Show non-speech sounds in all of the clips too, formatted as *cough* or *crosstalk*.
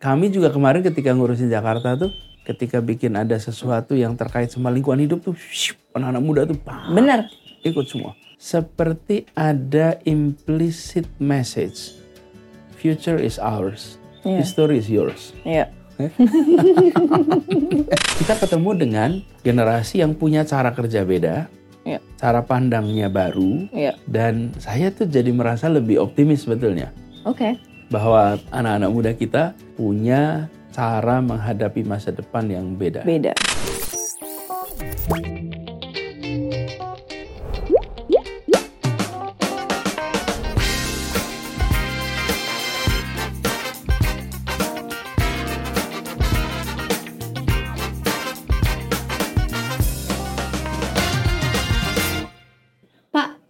kami juga kemarin ketika ngurusin Jakarta tuh, ketika bikin ada sesuatu yang terkait sama lingkungan hidup tuh, anak-anak muda tuh paham, Bener. ikut semua. Seperti ada implicit message, future is ours, Iya. history is yours. Iya. *laughs* Kita ketemu dengan generasi yang punya cara kerja beda, Iya. cara pandangnya baru, Iya. dan saya tuh jadi merasa lebih optimis sebetulnya. Oke. Bahwa anak-anak muda kita punya cara menghadapi masa depan yang beda. Beda.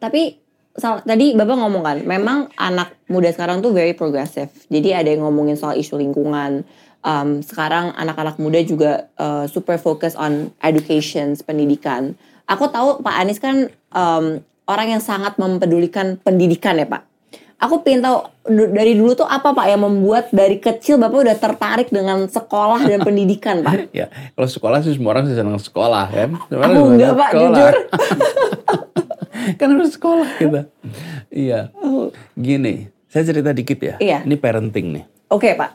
Tapi sal- tadi Bapak ngomong kan, memang anak muda sekarang tuh very progressive. Jadi ada yang ngomongin soal isu lingkungan. Um, sekarang anak-anak muda juga uh, super focus on education, pendidikan. Aku tahu Pak Anies kan um, orang yang sangat mempedulikan pendidikan ya Pak. Aku pengen tahu dari dulu tuh apa Pak yang membuat dari kecil Bapak udah tertarik dengan sekolah dan pendidikan Pak? *laughs* Ya, kalau sekolah sih semua orang sih senang sekolah kan. Semua Aku enggak Pak, sekolah. jujur. *laughs* *laughs* kan harus sekolah kita. Iya. Gini, saya cerita dikit ya. Iya. Ini parenting nih. Oke Pak.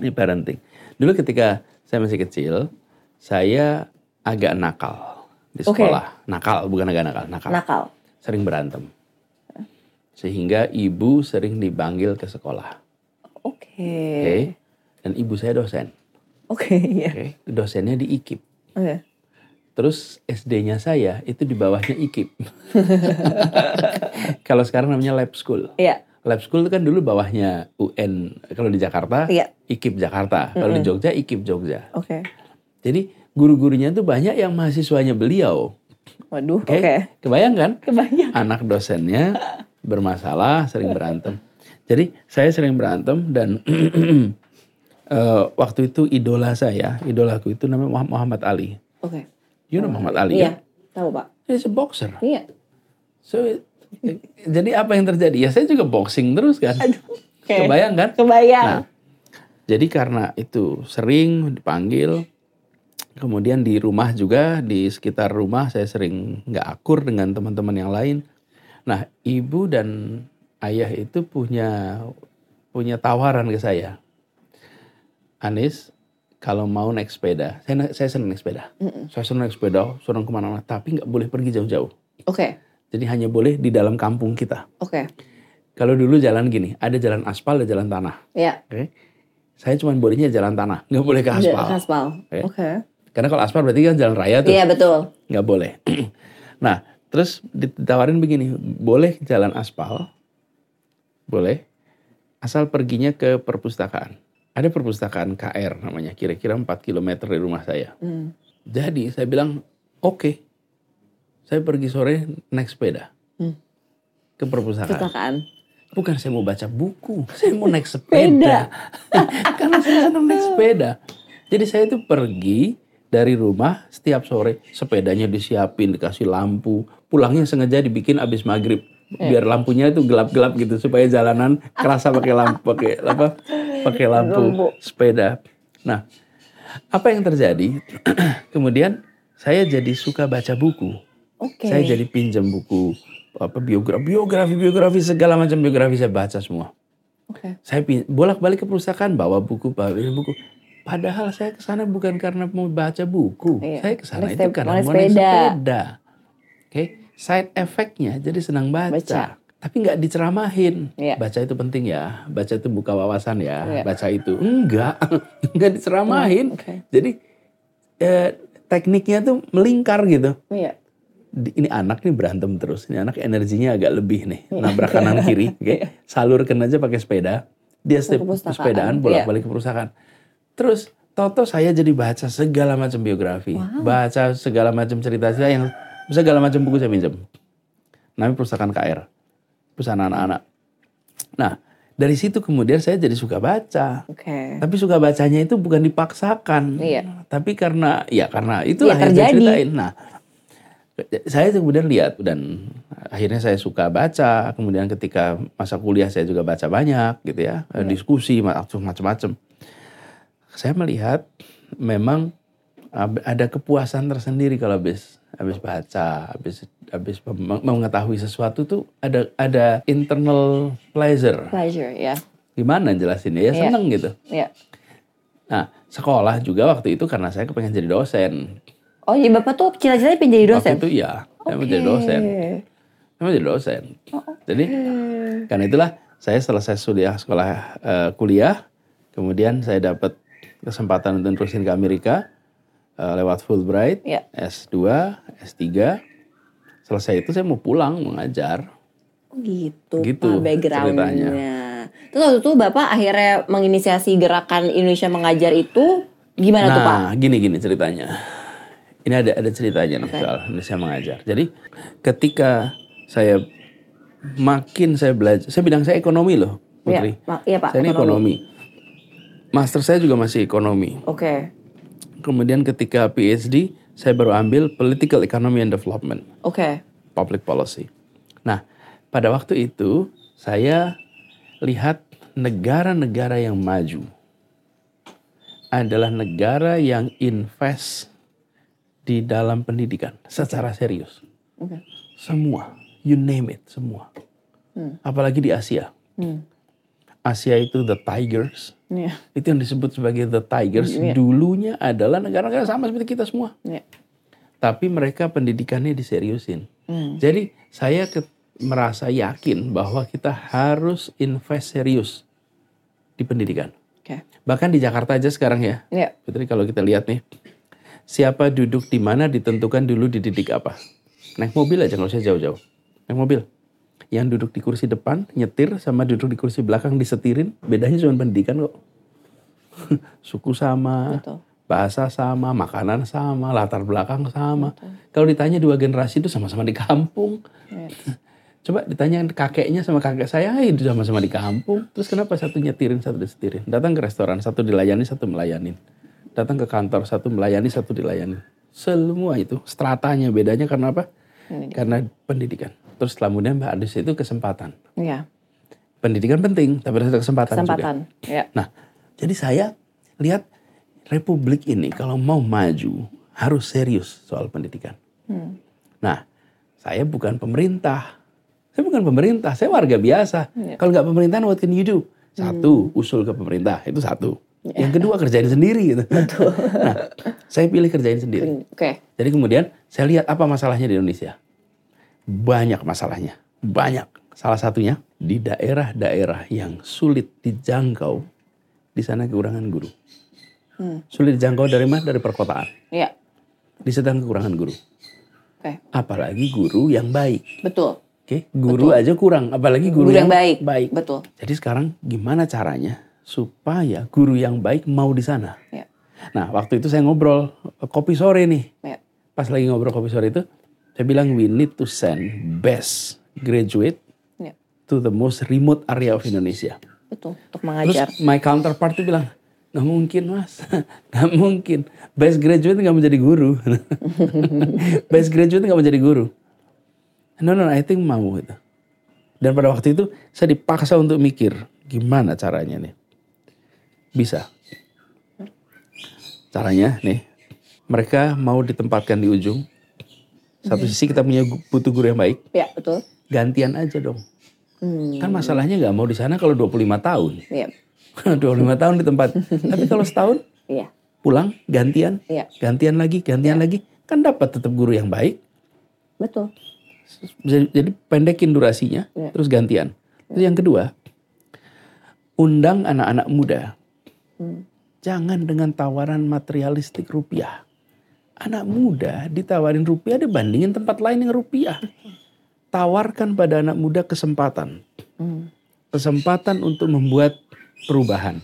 Ini parenting. Dulu ketika saya masih kecil, saya agak nakal di sekolah. Nakal, bukan agak nakal, nakal. Nakal. Sering berantem. Sehingga ibu sering dipanggil ke sekolah. Oke. Oke. Dan ibu saya dosen. Oke, iya. Oke. Dosennya di IKIP. Oke. Terus SD-nya saya itu di bawahnya IKIP. *laughs* Kalau sekarang namanya lab school. Iya. Lab school itu kan dulu bawahnya UN. Kalau di Jakarta, Iya. IKIP Jakarta. Kalau di Jogja, IKIP Jogja. Oke. Jadi guru-gurunya tuh banyak yang mahasiswanya beliau. Waduh, Oke. oke. Kebayang kan? Kebayang. Anak dosennya bermasalah, sering berantem. Jadi saya sering berantem dan *clears throat* eh, waktu itu idola saya, idolaku itu namanya Muhammad- Muhammad Ali. Oke. You know Muhammad Ali Iya, kan? tahu Pak. He's a boxer. Iya. So, jadi apa yang terjadi? Ya saya juga boxing terus kan. Oke. Kebayang kan? Kebayang. Nah, jadi karena itu sering dipanggil, kemudian di rumah juga di sekitar rumah saya sering nggak akur dengan teman-teman yang lain. Nah, ibu dan ayah itu punya punya tawaran ke saya. Anis, kalau mau naik sepeda, saya saya senang naik sepeda. Saya senang naik sepeda, senang ke mana-mana, tapi nggak boleh pergi jauh-jauh. Oke. Jadi hanya boleh di dalam kampung kita. Oke. Kalau dulu jalan gini, ada jalan aspal, ada jalan tanah. Iya. Oke. Saya cuma bolehnya jalan tanah, nggak boleh ke aspal. Ke aspal. Oke. Oke. Karena kalau aspal berarti kan jalan raya tuh, Iya, betul. nggak boleh. *clears throat* nah, terus ditawarin begini, boleh jalan aspal, boleh, asal perginya ke perpustakaan. Ada perpustakaan KR namanya, kira-kira 4 km dari rumah saya. Hmm. Jadi saya bilang, oke, saya pergi sore naik sepeda Hmm. ke perpustakaan. Perpustakaan. Bukan saya mau baca buku, saya mau naik *laughs* sepeda. *laughs* Karena saya senang naik sepeda. Jadi saya itu pergi dari rumah setiap sore, sepedanya disiapin, dikasih lampu. Pulangnya sengaja dibikin abis maghrib. Biar lampunya itu gelap-gelap gitu supaya jalanan kerasa pakai lampu, pakai apa? Pakai lampu sepeda. Nah, apa yang terjadi? *clears throat* Kemudian saya jadi suka baca buku. Oke. Saya jadi pinjam buku apa biografi, biografi, biografi segala macam biografi saya baca semua. Oke. Saya bolak-balik ke perpustakaan bawa buku, bawa buku. Padahal saya ke sana bukan karena mau baca buku. Iya. Saya ke sana itu karena mau naik sepeda. sepeda. Oke, side effectnya jadi senang baca. Baca. Tapi nggak diceramahin. Iya. Baca itu penting ya. Baca itu buka wawasan ya. Iya. Baca itu enggak, *laughs* enggak diceramahin. Oke. Jadi eh, tekniknya tuh melingkar gitu Iya. di- ini anak nih berantem terus. Ini anak energinya agak lebih nih, nabrak kanan *laughs* kiri, oke. Salurkan aja pakai sepeda. Dia setiap sepedaan bolak-balik ke perusahaan. Terus Toto saya jadi baca segala macam biografi, baca segala macam cerita saya yang segala macam buku saya pinjam. Namanya perpustakaan KR, perusahaan anak-anak. Nah dari situ kemudian saya jadi suka baca. Oke. Tapi suka bacanya itu bukan dipaksakan. Iya. Tapi karena ya karena itulah Iya, yang saya ceritain. Nah, saya kemudian lihat dan akhirnya saya suka baca. Kemudian ketika masa kuliah saya juga baca banyak gitu ya, diskusi macam-macam. saya melihat memang ada kepuasan tersendiri kalau habis habis baca, habis habis mengetahui sesuatu tuh ada ada internal pleasure. Pleasure, ya. Gimana jelasinnya ya Iya. seneng gitu. Ya. Nah sekolah juga waktu itu karena saya kepengen jadi dosen. Oh, jadi Bapak tuh cita-citanya pengen jadi dosen? Waktu itu ya, saya mau jadi dosen. Saya mau jadi dosen. Oh, Jadi karena itulah saya selesai kuliah sekolah eh, kuliah, kemudian saya dapat kesempatan untuk terusin ke Amerika eh, lewat Fulbright, Ya. S2, S3. Selesai itu saya mau pulang mengajar. Oh, gitu, Gitu backgroundnya. Terus waktu itu Bapak akhirnya menginisiasi gerakan Indonesia mengajar itu gimana tuh Pak? Nah, gini-gini ceritanya. Ini ada ada ceritanya nih Oke. soal Indonesia mengajar. Jadi ketika saya makin saya belajar, saya bilang saya ekonomi loh, Putri. Iya, Pak. Iya, Pak. saya ini ekonomi. Master saya juga masih ekonomi. Oke. Kemudian ketika PhD, saya baru ambil Political Economy and Development, Oke. Public Policy. Nah, pada waktu itu saya lihat negara-negara yang maju adalah negara yang invest di dalam pendidikan secara serius. Oke. Semua, you name it, semua. Apalagi di Asia. Hmm. Asia itu the tigers, Iya. itu yang disebut sebagai the tigers dulunya adalah negara-negara sama seperti kita semua Iya. tapi mereka pendidikannya diseriusin Hmm. jadi saya ke- merasa yakin bahwa kita harus invest serius di pendidikan Oke. bahkan di Jakarta aja sekarang ya. Putri kalau kita lihat nih siapa duduk di mana ditentukan dulu dididik apa naik mobil aja nggak usah jauh-jauh naik mobil yang duduk di kursi depan nyetir sama duduk di kursi belakang disetirin. Bedanya cuma pendidikan kok. *laughs* Suku sama Betul. bahasa sama makanan sama latar belakang sama. Kalau ditanya dua generasi itu sama-sama di kampung. Iya. *laughs* coba ditanya kakeknya sama kakek saya "Ah, itu sama-sama di kampung. Terus kenapa satu nyetirin satu disetirin? Datang ke restoran satu dilayani satu melayanin. Datang ke kantor satu melayani satu dilayani. Semua itu stratanya. Bedanya karena apa? Pendidikan. karena pendidikan terus kemudian mbak Adis itu kesempatan Iya. pendidikan penting tapi ada kesempatan, juga Kesempatan. Iya. nah jadi saya lihat republik ini kalau mau maju harus serius soal pendidikan Hmm. Nah, saya bukan pemerintah. Saya bukan pemerintah, saya warga biasa. Iya. Kalau nggak pemerintahan, what can you do? Satu, Hmm. usul ke pemerintah, itu satu. Iya. Yang kedua, kerjain sendiri. Gitu. nah, saya pilih kerjain sendiri. Oke. Jadi kemudian saya lihat apa masalahnya di Indonesia. Banyak masalahnya, banyak. Salah satunya di daerah-daerah yang sulit dijangkau, di sana kekurangan guru. Hmm. Sulit dijangkau dari mana? Dari perkotaan. Iya. Di sedang kekurangan guru. Oke. Apalagi guru yang baik. Betul. Oke, guru aja kurang, apalagi guru, Guru yang baik. baik. Betul. Jadi sekarang gimana caranya supaya guru yang baik mau di sana? Iya. Nah, waktu itu saya ngobrol kopi sore nih. Iya. Pas lagi ngobrol kopi sore itu, saya bilang we need to send best graduate Iya. to the most remote area of Indonesia. Betul. Untuk Terus mengajar. my counterpart tuh bilang, nggak mungkin mas, *laughs* nggak mungkin. Best graduate nggak mau jadi guru. *laughs* Best graduate nggak mau jadi guru. No, no, no, I think mau gitu. Dan pada waktu itu saya dipaksa untuk mikir gimana caranya nih. Bisa. Caranya nih, mereka mau ditempatkan di ujung. Satu sisi kita punya butuh guru yang baik, Iya, betul. gantian aja dong. Hmm. Kan masalahnya nggak mau di sana kalau 25 tahun. *laughs* Iya. 25 tahun di tempat. Tapi kalau setahun Iya. pulang gantian, Iya. gantian lagi, gantian lagi, kan dapat tetap guru yang baik. Betul. Jadi, jadi pendekin durasinya, Iya. terus gantian. Terus yang kedua, undang anak-anak muda. Hmm. Jangan dengan tawaran materialistik rupiah. Anak muda ditawarin rupiah dibandingin tempat lain yang rupiah. Tawarkan pada anak muda kesempatan. Hmm. kesempatan untuk membuat perubahan.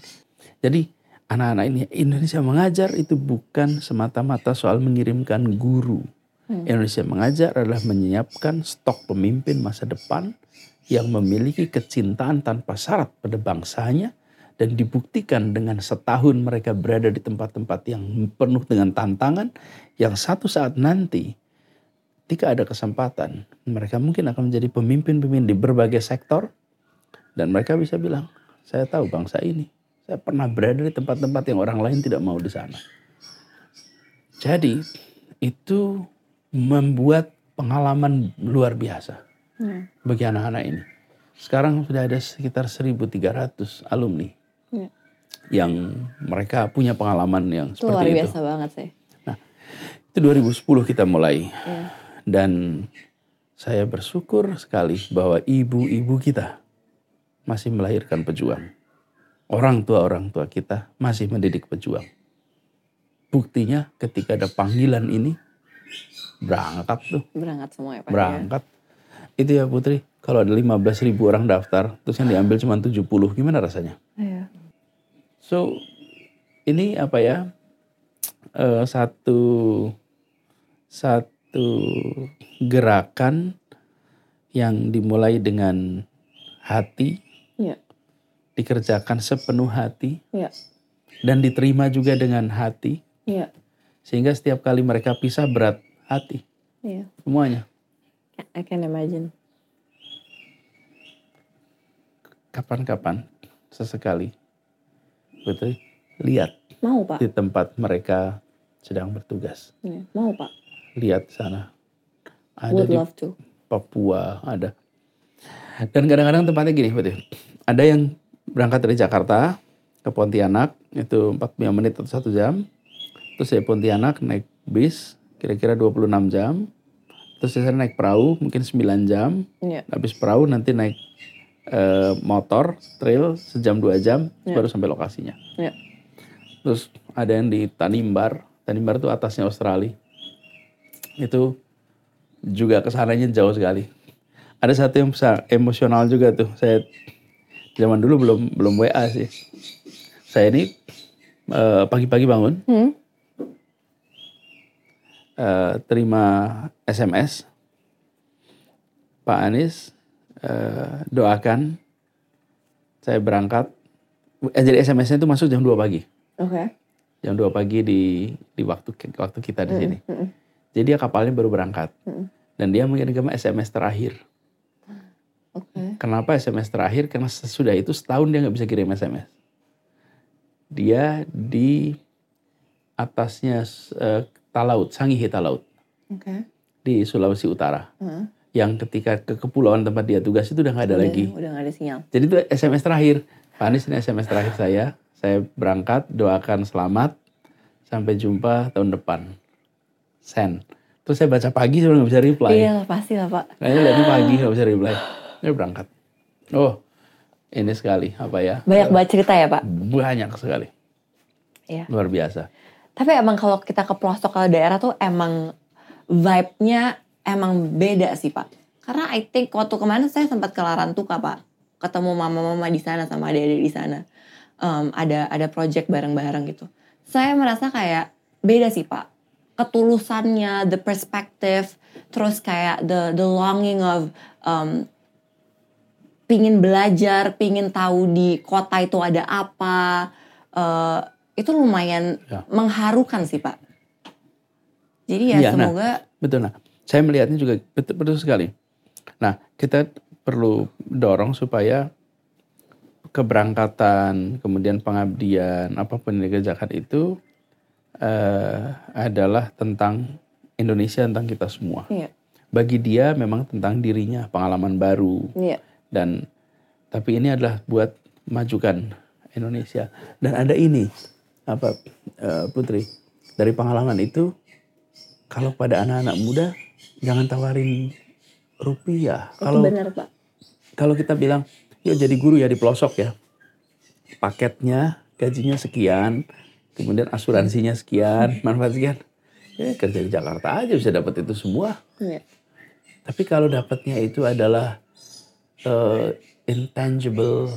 Jadi anak-anak ini Indonesia mengajar itu bukan semata-mata soal mengirimkan guru. Indonesia mengajar adalah menyiapkan stok pemimpin masa depan yang memiliki kecintaan tanpa syarat pada bangsanya dan dibuktikan dengan setahun mereka berada di tempat-tempat yang penuh dengan tantangan yang satu saat nanti ketika ada kesempatan mereka mungkin akan menjadi pemimpin-pemimpin di berbagai sektor dan mereka bisa bilang, saya tahu bangsa ini, Saya pernah berada di tempat-tempat yang orang lain tidak mau di sana. Jadi itu membuat pengalaman luar biasa Hmm. bagi anak-anak ini. Sekarang sudah ada sekitar 1.300 alumni. Yang mereka punya pengalaman yang Itu luar seperti itu. biasa banget sih. Itu 2010 kita mulai. Ya. Dan saya bersyukur sekali bahwa ibu-ibu kita masih melahirkan pejuang. Orang tua-orang tua kita masih mendidik pejuang. Buktinya ketika ada panggilan ini, berangkat tuh, Berangkat semua ya Pak. ya? berangkat. Itu ya Putri, kalau ada 15 ribu orang daftar, terus yang diambil cuma 70, gimana rasanya? Iya. So ini apa ya eh, satu satu gerakan yang dimulai dengan hati, Iya. dikerjakan sepenuh hati Iya. dan diterima juga dengan hati, Iya. sehingga setiap kali mereka pisah berat hati Iya. semuanya. I can imagine. Kapan-kapan sesekali, betul lihat Mau Pak. di tempat mereka sedang bertugas. Iya. Mau Pak. lihat sana. Ada Would di love to. Papua, ada. Dan kadang-kadang tempatnya gini, betul. Ada yang berangkat dari Jakarta ke Pontianak, itu 45 menit atau satu jam. Terus dari Pontianak naik bis, kira-kira 26 jam. Terus sana naik perahu, mungkin 9 jam. Iya. Habis perahu nanti naik eh, motor, trail, sejam dua jam, Ya. baru sampai lokasinya. Iya. Terus ada yang di Tanimbar. Tanimbar itu atasnya Australia. Itu juga ke sananya jauh sekali. Ada satu yang besar, emosional juga tuh. Saya zaman dulu belum belum WA sih. Saya ini eh, pagi-pagi bangun, Hmm. eh, terima SMS. Pak Anies eh, doakan saya berangkat. Eh, jadi SMS-nya itu masuk jam 2 pagi. Oke. Jam 2 pagi di di waktu waktu kita di sini. Jadi dia kapalnya baru berangkat. Mm-mm. Dan dia mengirim SMS terakhir. Oke. Kenapa SMS terakhir? Karena sesudah itu setahun dia nggak bisa kirim SMS. Dia di atasnya eh, Talaut, Sangihe Talaut Oke. di Sulawesi Utara. Heeh. Yang ketika ke kepulauan tempat dia tugas itu udah nggak ada Udah- lagi. Udah gak ada sinyal. Jadi itu SMS terakhir. Pak Anies ini SMS terakhir saya. Saya berangkat, doakan selamat. Sampai jumpa tahun depan. Send. Terus saya baca pagi saya nggak bisa reply. Iya pasti lah Pak. Kayaknya lihatnya pagi nggak bisa reply. Dia berangkat. Oh, ini sekali apa ya? Banyak banget cerita ya Pak. Banyak sekali. Iya. Luar biasa. Tapi emang kalau kita ke pelosok ke daerah tuh emang vibe-nya emang beda sih Pak. Karena I think waktu kemarin saya sempat ke Larantuka Pak. Ketemu mama-mama di sana sama adik-adik di sana. Em, ada ada project bareng-bareng gitu. Saya merasa kayak beda sih Pak. Ketulusannya, the perspective, terus kayak the the longing of em, pingin belajar, pingin tahu di kota itu ada apa. eh, itu lumayan Ya. mengharukan sih Pak. Jadi ya nah. semoga Betul. Nah, saya melihatnya juga betul, betul sekali. Nah, kita perlu dorong supaya keberangkatan, kemudian pengabdian, apa pun yang dikerjakan itu eh, adalah tentang Indonesia, tentang kita semua. Iya. Bagi dia memang tentang dirinya, pengalaman baru, Iya. dan tapi ini adalah buat majukan Indonesia. Dan ada ini apa eh, Putri dari pengalaman itu kalau pada anak-anak muda jangan tawarin rupiah. Kalau benar Pak. kalau kita bilang yuk jadi guru ya di pelosok ya paketnya gajinya sekian kemudian asuransinya sekian manfaat sekian ya kerja di Jakarta aja bisa dapat itu semua Iya. tapi kalau dapatnya itu adalah eh, intangible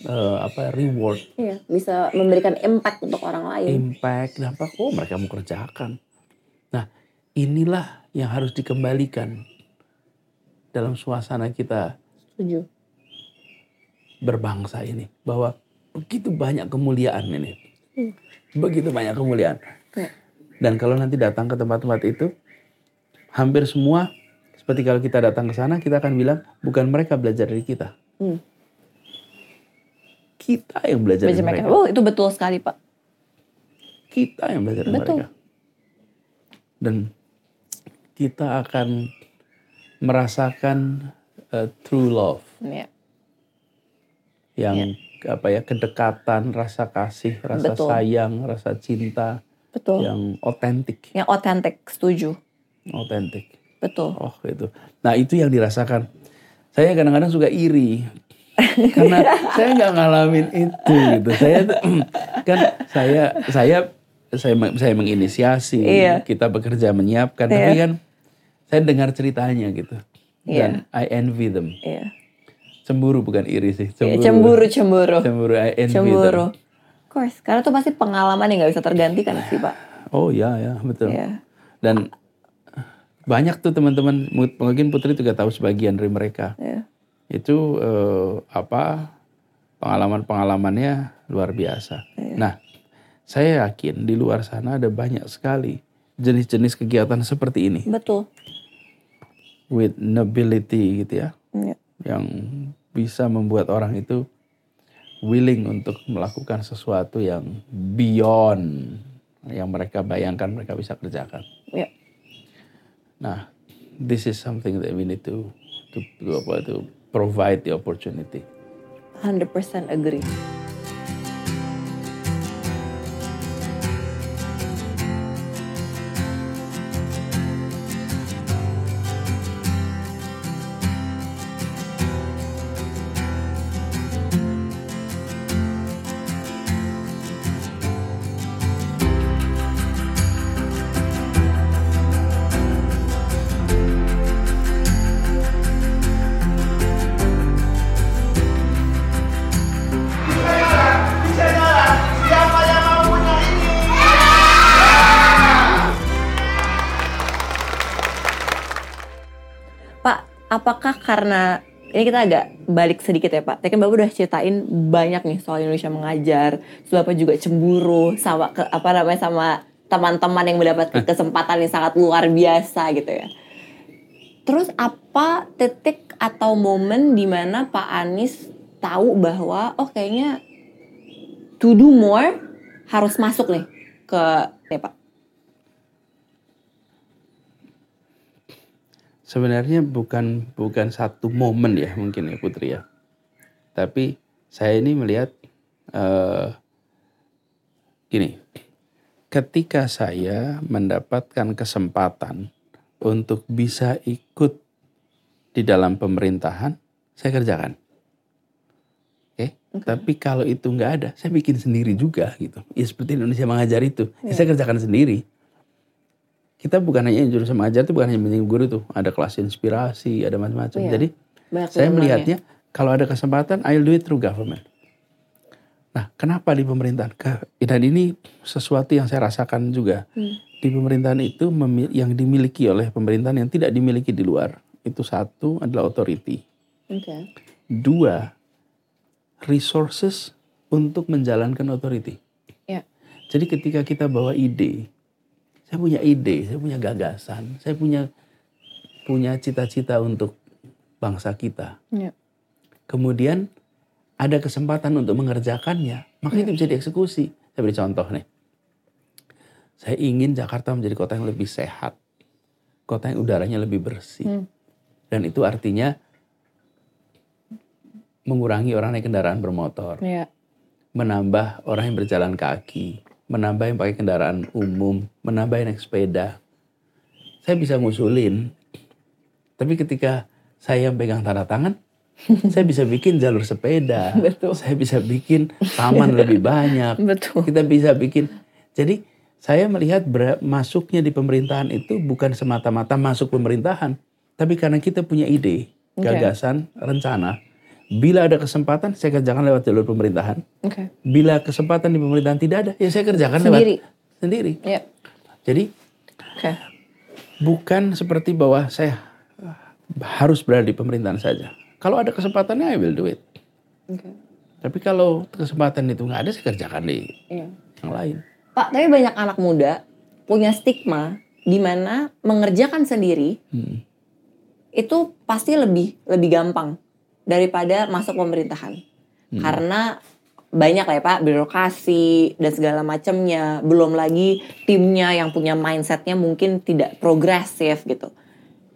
eh, apa reward Iya, bisa memberikan impact untuk orang lain. impact dampak oh mereka mau kerjakan nah inilah yang harus dikembalikan dalam suasana kita Setuju. berbangsa ini bahwa begitu banyak kemuliaan ini Hmm. begitu banyak kemuliaan Ya. dan kalau nanti datang ke tempat-tempat itu hampir semua seperti kalau kita datang ke sana kita akan bilang bukan mereka belajar dari kita Hmm. kita yang belajar Belajar dari mereka. mereka. Oh, itu betul sekali, Pak. Kita yang belajar dari Betul. mereka. Dan kita akan merasakan uh, true love Iya. yang apa ya kedekatan, rasa kasih, rasa Betul. sayang, rasa cinta Betul. yang otentik, Yang otentik, setuju. otentik. Betul. Oh itu. Nah itu yang dirasakan. Saya kadang-kadang suka iri *laughs* karena saya nggak ngalamin itu gitu. Saya *clears throat* kan saya saya saya saya menginisiasi, Iya. kita bekerja menyiapkan, tapi Iya. kan saya dengar ceritanya gitu. Dan Iya. I envy them. Iya. Cemburu bukan iri sih. Iya, Cemburu. Cemburu, cemburu. Cemburu, I envy Cemburu. them. Of course, karena itu pasti pengalaman yang nggak bisa tergantikan sih, Pak. Oh ya ya betul. Iya. Dan banyak tuh teman-teman mungkin Putri juga tahu sebagian dari mereka. Iya. itu eh, apa pengalaman-pengalamannya luar biasa. Nah, saya yakin di luar sana ada banyak sekali jenis-jenis kegiatan seperti ini Betul. With nobility gitu ya, Iya. yang bisa membuat orang itu willing untuk melakukan sesuatu yang beyond yang mereka bayangkan mereka bisa kerjakan. Iya. Nah, this is something that we need to to, to apa to provide the opportunity. 100% agree. Ini kita agak balik sedikit ya Pak. Tadi kan Bapak udah ceritain banyak nih soal Indonesia mengajar. Terus Bapak juga cemburu sama ke, apa namanya sama teman-teman yang mendapat kesempatan yang sangat luar biasa gitu ya. Terus apa titik atau momen di mana Pak Anies tahu bahwa oh kayaknya to do more harus masuk nih ke nih Pak. Sebenarnya bukan bukan satu momen ya mungkin ya Putri ya. Tapi saya ini melihat eh gini, ketika saya mendapatkan kesempatan untuk bisa ikut di dalam pemerintahan, saya kerjakan. Oke, tapi kalau itu nggak ada, saya bikin sendiri juga gitu. Ya seperti Indonesia mengajar itu, ya saya kerjakan sendiri kita bukan hanya jurusan mengajar itu bukan hanya menjadi guru tuh ada kelas inspirasi ada macam-macam Iya. jadi Banyak saya melihatnya kalau ada kesempatan I'll do it through government nah kenapa di pemerintahan dan ini sesuatu yang saya rasakan juga Hmm. di pemerintahan itu yang dimiliki oleh pemerintahan yang tidak dimiliki di luar itu satu adalah authority Oke. dua resources untuk menjalankan authority Ya. jadi ketika kita bawa ide, saya punya ide, saya punya gagasan, saya punya punya cita-cita untuk bangsa kita. Ya. Kemudian ada kesempatan untuk mengerjakannya, maka itu bisa dieksekusi. Saya beri contoh nih. Saya ingin Jakarta menjadi kota yang lebih sehat, kota yang udaranya lebih bersih, Hmm. dan itu artinya mengurangi orang naik kendaraan bermotor Ya. menambah orang yang berjalan kaki, menambah yang pakai kendaraan umum, menambah yang naik sepeda. Saya bisa ngusulin, tapi ketika saya pegang tanda tangan, *laughs* saya bisa bikin jalur sepeda, Betul. saya bisa bikin taman lebih banyak, Betul. kita bisa bikin. Jadi saya melihat masuknya di pemerintahan itu bukan semata-mata masuk pemerintahan, tapi karena kita punya ide, gagasan, rencana. Bila ada kesempatan, saya kerjakan lewat jalur pemerintahan. Oke. Bila kesempatan di pemerintahan tidak ada, ya saya kerjakan Sendiri. lewat sendiri. Ya. Jadi Oke. bukan seperti bahwa saya uh, harus berada di pemerintahan saja. Kalau ada kesempatannya, I will do it. Oke. Tapi kalau kesempatan itu nggak ada, saya kerjakan di Iya. yang lain. Pak, tapi banyak anak muda punya stigma di mana mengerjakan sendiri Hmm. itu pasti lebih lebih gampang daripada masuk pemerintahan. Hmm. Karena banyak lah ya Pak, birokrasi dan segala macamnya. Belum lagi timnya yang punya mindsetnya mungkin tidak progresif gitu.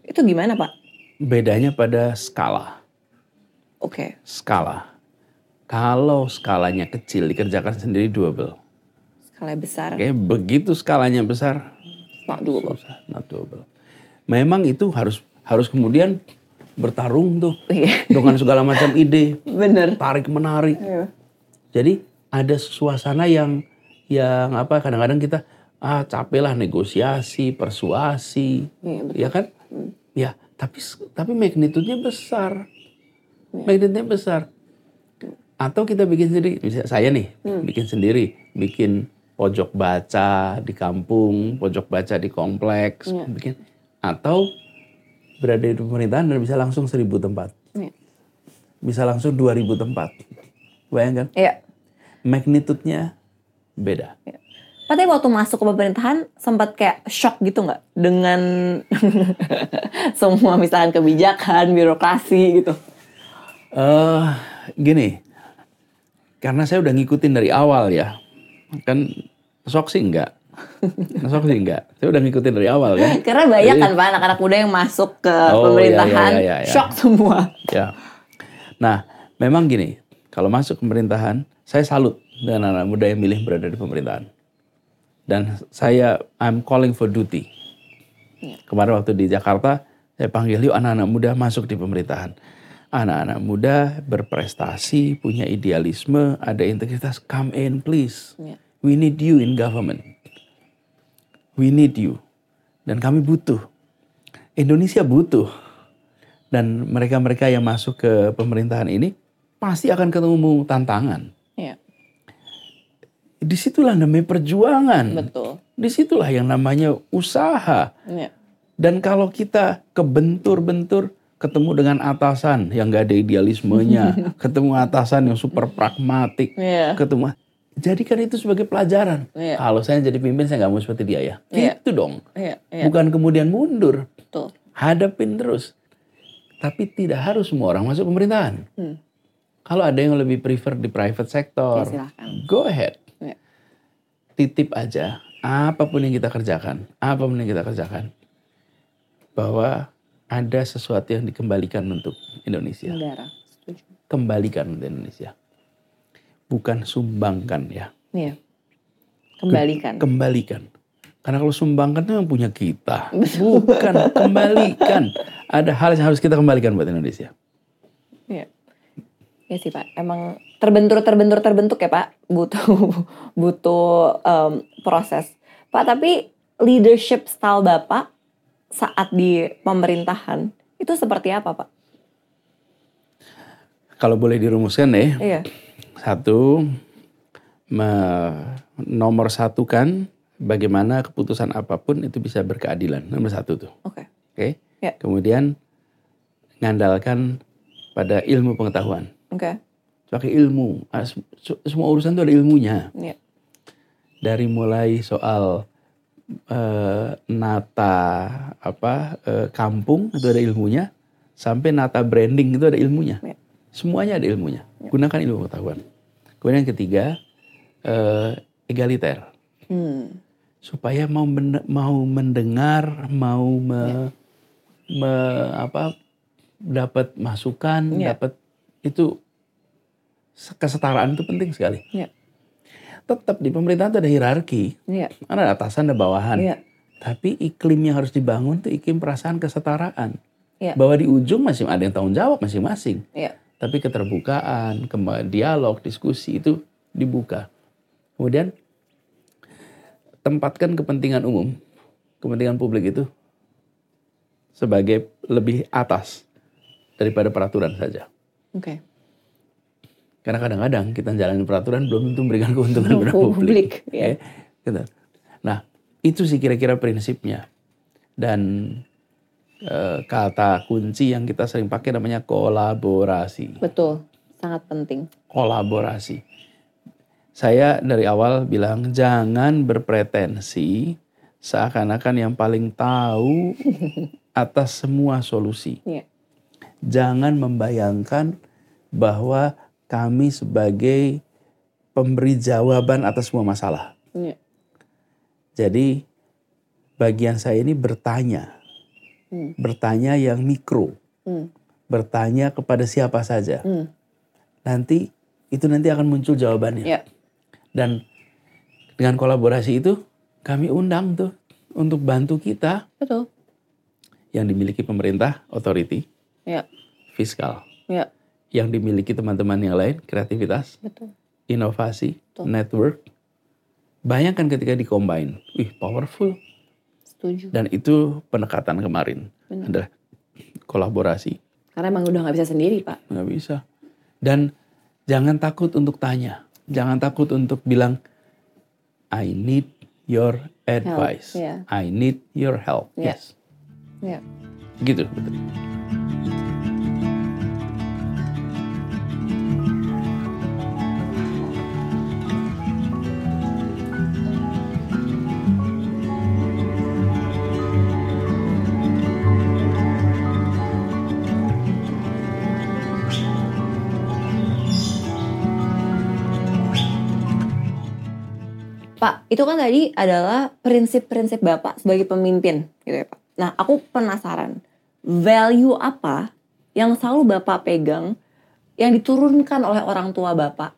Itu gimana Pak? Bedanya pada skala. Oke, Skala. Kalau skalanya kecil dikerjakan sendiri doable. skala besar, Oke, begitu skalanya besar, not doable. susah, not doable. Memang itu harus harus kemudian bertarung tuh Iya, dengan segala macam ide, bener. tarik menarik. Iya. Jadi ada suasana yang yang apa kadang-kadang kita ah capek lah negosiasi, persuasi, Iya, betul. ya kan? Ya, tapi tapi magnitude-nya besar. Magnitude-nya besar. Atau kita bikin sendiri, bisa saya nih bikin sendiri, bikin pojok baca di kampung, pojok baca di kompleks, Iya. bikin atau berada di pemerintahan dan bisa langsung seribu tempat, Iya. bisa langsung 2000 tempat. Bayangkan, Iya. magnitude-nya beda. Pak, tapi waktu masuk ke pemerintahan sempat kayak shock gitu nggak dengan *laughs* semua misalkan kebijakan, birokrasi gitu. eh gini, karena saya udah ngikutin dari awal ya, kan shock sih enggak, shock sih enggak, saya udah ngikutin dari awal kan. *laughs* Karena banyak Jadi- kan Pak anak-anak muda yang masuk ke Oh, pemerintahan, iya, iya, iya, iya. shock semua. Ya, nah memang gini, kalau masuk pemerintahan, saya salut dengan anak muda yang milih berada di pemerintahan. Dan saya, I'm calling for duty. Kemarin waktu di Jakarta, saya panggil yuk anak-anak muda masuk di pemerintahan. Anak-anak muda berprestasi, punya idealisme, ada integritas. Come in please. Iya. We need you in government. We need you. Dan kami butuh. Indonesia butuh. Dan mereka-mereka yang masuk ke pemerintahan ini pasti akan ketemu tantangan. Iya, Di situlah namanya perjuangan. betul. Di situlah yang namanya usaha. Iya. Dan kalau kita kebentur-bentur, ketemu dengan atasan yang gak ada idealismenya, *laughs* ketemu atasan yang super pragmatik, Iya. ketemu jadikan itu sebagai pelajaran. Iya. Kalau saya jadi pemimpin saya nggak mau seperti dia ya. Iya. Gitu dong. Iya, iya, Bukan kemudian mundur, betul. hadapin terus. Tapi tidak harus semua orang masuk pemerintahan. Hmm. Kalau ada yang lebih prefer di private sector, Ya, silahkan. go ahead. Iya. Titip aja apa pun yang kita kerjakan, apa pun yang kita kerjakan, bahwa ada sesuatu yang dikembalikan untuk Indonesia. Negara, setuju. Kembalikan untuk Indonesia. Bukan sumbangkan ya. Iya. Kembalikan. Kembalikan. Karena kalau sumbangkan itu yang punya kita. Bukan, kembalikan. Ada hal yang harus kita kembalikan buat Indonesia. Iya. Ya sih Pak, emang terbentur terbentur terbentuk ya Pak, butuh *laughs* butuh em, proses. Pak tapi leadership style Bapak saat di pemerintahan itu seperti apa Pak? Kalau boleh dirumuskan ya, Iya, satu, me- nomor satu kan bagaimana keputusan apa pun itu bisa berkeadilan. Nomor satu tuh. oke. Oke. Ya. Kemudian ngandalkan pada ilmu pengetahuan. Oke. Pakai ilmu. Ah, sem- se- Semua urusan itu ada ilmunya. Iya. Dari mulai soal eh, nata apa eh, kampung itu ada ilmunya, sampai nata branding itu ada ilmunya. Ya. Semuanya ada ilmunya. Gunakan ilmu pengetahuan. Kemudian yang ketiga eh, egaliter. Hmm. supaya mau men- mau mendengar, mau me- me- apa dapat masukan, Ya. dapat itu se- kesetaraan itu penting sekali. Iya. Tetap di pemerintahan itu ada hierarki, Iya. ada atasan, ada bawahan. Iya. Tapi iklim yang harus dibangun itu iklim perasaan kesetaraan. Iya. Bahwa di ujung masih ada yang tanggung jawab masing-masing. Iya. Tapi keterbukaan, dialog, diskusi itu dibuka. Kemudian tempatkan kepentingan umum, kepentingan publik itu sebagai lebih atas daripada peraturan saja. Oke. Karena kadang-kadang kita jalanin peraturan belum tentu memberikan keuntungan pada Publik, publik. ya. Ya, gitu. Nah, itu sih kira-kira prinsipnya. Dan eh, kata kunci yang kita sering pakai namanya kolaborasi. Betul. Sangat penting. kolaborasi. Saya dari awal bilang jangan berpretensi seakan-akan yang paling tahu *laughs* atas semua solusi. Iya. Jangan membayangkan bahwa kami sebagai pemberi jawaban atas semua masalah. Iya. Jadi bagian saya ini bertanya. Hmm. Bertanya yang mikro. Hmm. Bertanya kepada siapa saja. Hmm. Nanti itu nanti akan muncul jawabannya. Iya. Dan dengan kolaborasi itu kami undang tuh untuk bantu kita Betul. yang dimiliki pemerintah, authority, Iya. fiskal. Iya. Yang dimiliki teman-teman yang lain, kreativitas, Betul. inovasi, Betul. network. Bayangkan ketika dikombin, wih powerful. Setuju. Dan itu pendekatan kemarin Benar. adalah kolaborasi, Karena emang udah nggak bisa sendiri pak. nggak bisa. Dan jangan takut untuk tanya, jangan takut untuk bilang, I need your advice, iya. I need your help. Iya. Yes, Iya. gitu. betul. Itu kan tadi adalah prinsip-prinsip Bapak sebagai pemimpin, gitu ya Pak. Nah, aku penasaran, value apa yang selalu Bapak pegang, yang diturunkan oleh orang tua Bapak,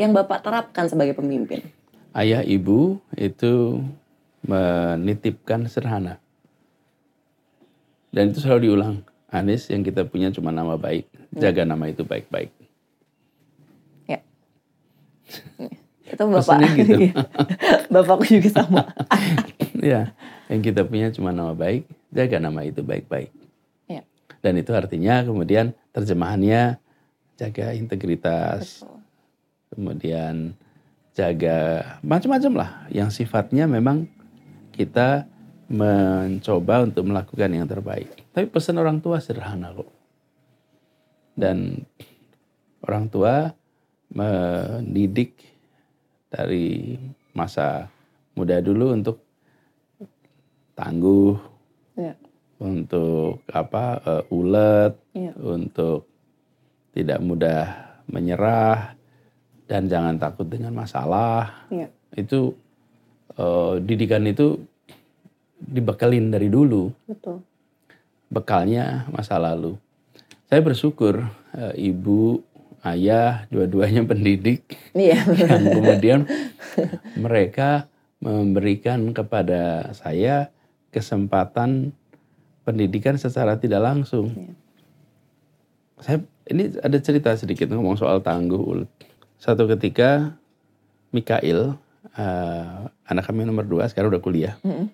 yang Bapak terapkan sebagai pemimpin? Ayah ibu itu menitipkan sederhana. Dan itu selalu diulang. Anis yang kita punya cuma nama baik. Jaga nama itu baik-baik. Ya. *laughs* itu Bapak. Gitu. *laughs* Bapakku juga sama. *laughs* ya, yang kita punya cuma nama baik. Jaga nama itu baik-baik. Ya. Dan itu artinya kemudian terjemahannya jaga integritas. Betul. Kemudian jaga macam-macam lah. Yang sifatnya memang kita mencoba untuk melakukan yang terbaik. Tapi pesan orang tua sederhana kok. Dan orang tua mendidik dari masa muda dulu untuk tangguh, Ya. untuk apa eh, ulet, Iya. untuk tidak mudah menyerah dan jangan takut dengan masalah. Iya. Itu eh, didikan itu dibekalin dari dulu, Betul. bekalnya masa lalu. Saya bersyukur eh, ibu, ayah, dua-duanya pendidik Iya. yang kemudian mereka memberikan kepada saya kesempatan pendidikan secara tidak langsung. Iya. Saya ini ada cerita sedikit ngomong soal tangguh ulet. Satu ketika Mikail, eh, anak kami nomor dua, sekarang udah kuliah, Mm-mm.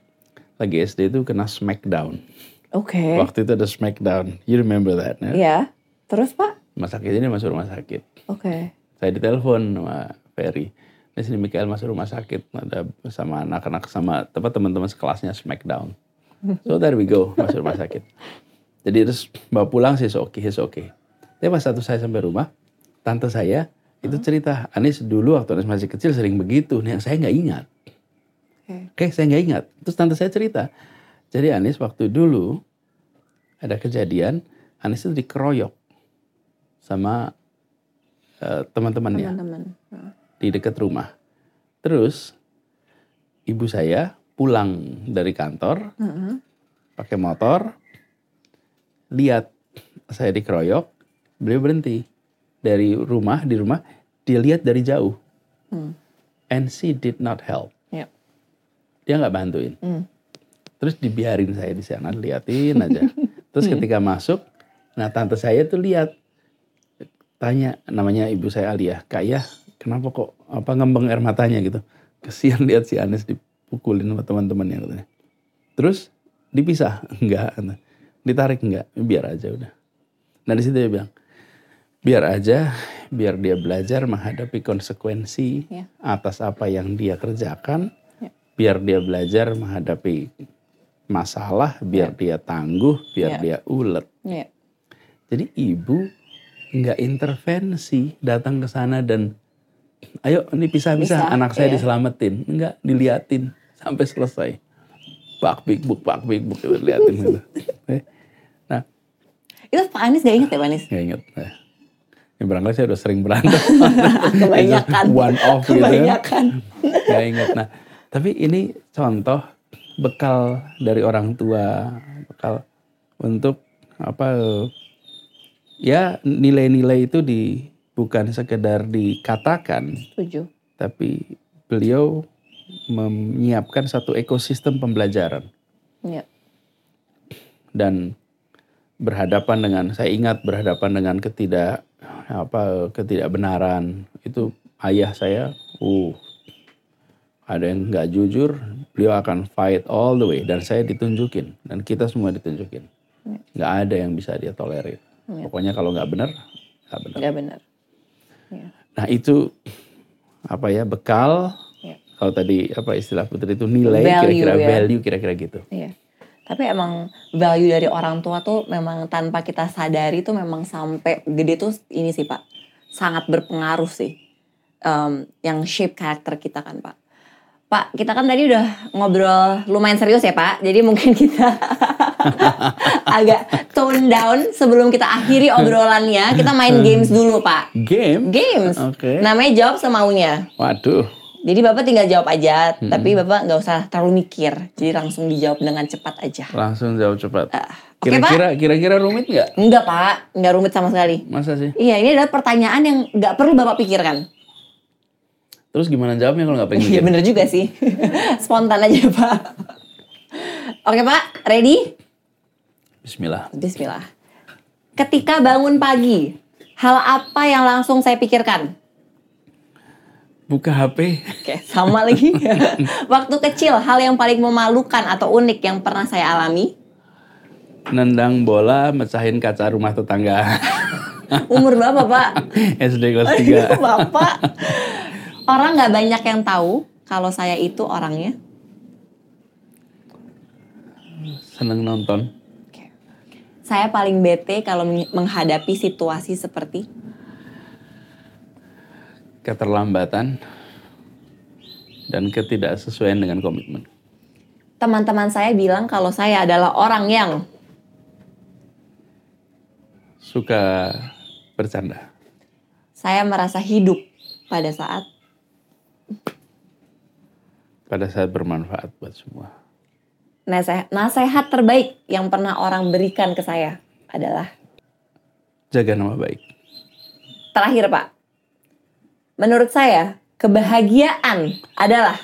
lagi SD itu kena smackdown. Oke. Waktu itu ada smackdown, you remember that? Ya? Iya. Terus Pak? Rumah sakit ini masuk rumah sakit. Oke. saya ditelepon sama Ferry di sini Mikael masuk rumah sakit ada sama anak-anak sama tempat teman-teman sekelasnya Smackdown so there we go masuk rumah sakit jadi terus bawa pulang sih oke okay, oke tapi pas satu saya sampai rumah tante saya itu cerita Anis dulu waktu Anis masih kecil sering begitu nih saya nggak ingat Oke. Oke, saya nggak ingat. Terus tante saya cerita. Jadi Anis waktu dulu ada kejadian, Anis itu dikeroyok sama eh, teman-temannya Teman-teman. Heeh. di dekat rumah. Terus ibu saya pulang dari kantor Heeh. pakai motor, lihat saya dikeroyok, beliau berhenti dari rumah di rumah, dia lihat dari jauh, Hmm. and she did not help. Ya. Dia nggak bantuin. Hmm. Terus dibiarin saya di sana, liatin aja. *laughs* Terus ketika masuk, nah tante saya tuh lihat, tanya namanya ibu saya Alia, kak ya kenapa kok apa ngembang air matanya gitu. Kesian lihat si Anes dipukulin sama teman-temannya katanya. Terus dipisah, *laughs* enggak, ditarik enggak, biar aja udah. Nah di situ dia bilang, biar aja, biar dia belajar menghadapi konsekuensi Ya. atas apa yang dia kerjakan, Ya. biar dia belajar menghadapi masalah, biar dia tangguh, biar Ya. dia ulet. Iya. Jadi ibu nggak intervensi datang ke sana dan ayo ini pisah-pisah anak saya iya. diselamatin, enggak diliatin sampai selesai. Pak big book, pak big book itu liatin gitu. *laughs* Eh, Nah, Itu Pak Anies gak inget ya Pak Anies? nggak inget. Nah, Ya barangkali saya udah sering berantem. *laughs* Kebanyakan. One off gitu. Kebanyakan. *laughs* Gak inget. Nah, tapi ini contoh bekal dari orang tua, bekal untuk apa? Ya nilai-nilai itu di bukan sekedar dikatakan, Setuju. tapi beliau menyiapkan satu ekosistem pembelajaran. Ya. dan berhadapan dengan saya ingat berhadapan dengan ketidak apa ketidakbenaran. Itu ayah saya uh ada yang nggak jujur beliau akan fight all the way. Dan saya ditunjukin dan kita semua ditunjukin. Nggak ada yang bisa dia tolerir Ya. pokoknya kalau nggak benar nggak benar Gak benar. Ya. nah itu apa ya bekal Ya. kalau tadi apa istilah putri itu nilai Value, kira-kira ya. value kira-kira gitu Iya. Tapi emang value dari orang tua tuh memang tanpa kita sadari tuh memang sampai gede tuh ini sih Pak. Sangat berpengaruh sih. Em, yang shape karakter kita kan Pak. Pak, kita kan tadi udah ngobrol lumayan serius ya Pak. Jadi mungkin kita *laughs* agak tone down sebelum kita akhiri obrolannya. Kita main games dulu Pak. game Games. Oke. Namanya jawab semaunya. waduh Jadi Bapak tinggal jawab aja, tapi Bapak nggak usah terlalu mikir. Jadi langsung dijawab dengan cepat aja. langsung jawab cepat Ah, Oke Pak? kira-kira kira-kira rumit nggak Enggak Pak, nggak rumit sama sekali. masa sih Iya, ini adalah pertanyaan yang nggak perlu Bapak pikirkan. Terus gimana jawabnya kalau nggak pengen Iya bener juga sih. *laughs* Spontan aja Pak. Oke Pak, ready? Bismillah Bismillah. Ketika bangun pagi, hal apa yang langsung saya pikirkan? buka HP Oke, sama lagi. *laughs* Waktu kecil, hal yang paling memalukan atau unik yang pernah saya alami? nendang bola mecahin kaca rumah tetangga Umur berapa Pak? *laughs* SD kelas Aduh, 3 Bapak. Orang nggak banyak yang tahu kalau saya itu orangnya. seneng nonton. Saya paling bete kalau meng- menghadapi situasi seperti? Keterlambatan dan ketidaksesuaian dengan komitmen. Teman-teman saya bilang kalau saya adalah orang yang suka bercanda. Saya merasa hidup pada saat pada saat bermanfaat buat semua nasihat, nasihat terbaik yang pernah orang berikan ke saya adalah jaga nama baik terakhir Pak. Menurut saya kebahagiaan adalah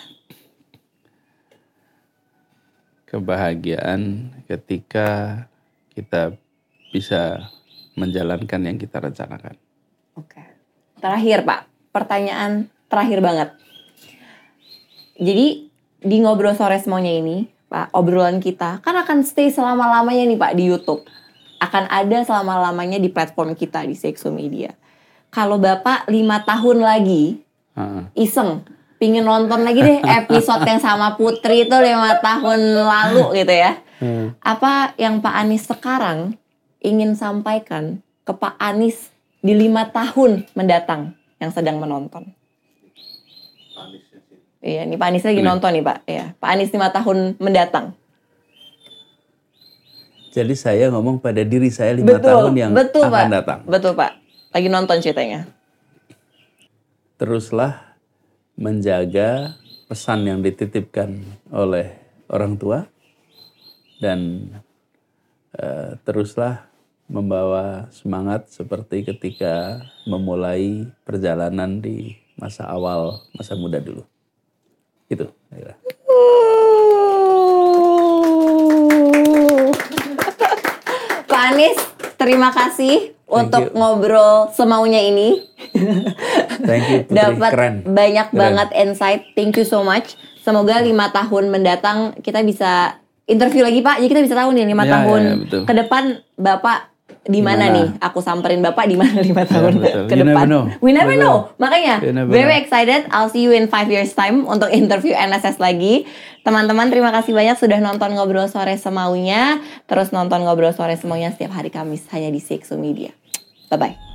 kebahagiaan ketika kita bisa menjalankan yang kita rencanakan Oke. Terakhir Pak, pertanyaan terakhir banget. Jadi di ngobrol sore semuanya ini, Pak, obrolan kita kan akan stay selama-lamanya nih Pak di YouTube. Akan ada selama-lamanya di platform kita di Sexo Media. Kalau Bapak lima tahun lagi iseng pingin nonton lagi deh episode yang sama Putri itu lima tahun lalu gitu ya. Hmm. Apa yang Pak Anies sekarang ingin sampaikan ke Pak Anies di lima tahun mendatang yang sedang menonton? Iya, ini Pak Anies lagi Ini. nonton nih Pak. Iya, Pak Anies lima tahun mendatang. Jadi saya ngomong pada diri saya lima tahun yang betul akan Pak. datang. Betul Pak. Lagi nonton ceritanya. Teruslah menjaga pesan yang dititipkan oleh orang tua dan eh, teruslah membawa semangat seperti ketika memulai perjalanan di masa awal masa muda dulu. Itu. kira. *laughs* Pak Anies, terima kasih untuk you. ngobrol semaunya ini. *laughs* Thank you Putri, Dapat keren. banyak Keren. banget insight. Thank you so much. Semoga lima tahun mendatang kita bisa interview lagi Pak. Jadi kita bisa tahu nih lima Ya, tahun ya, ya, betul. ke depan Bapak di mana nih? Aku samperin Bapak di mana lima tahun betul. ke You depan. never know. We never know. Makanya never very know. excited. I'll see you in five years time untuk interview NSS lagi. Teman-teman terima kasih banyak sudah nonton ngobrol sore semaunya. Terus nonton ngobrol sore semaunya setiap hari Kamis hanya di Sexo Media. Bye bye.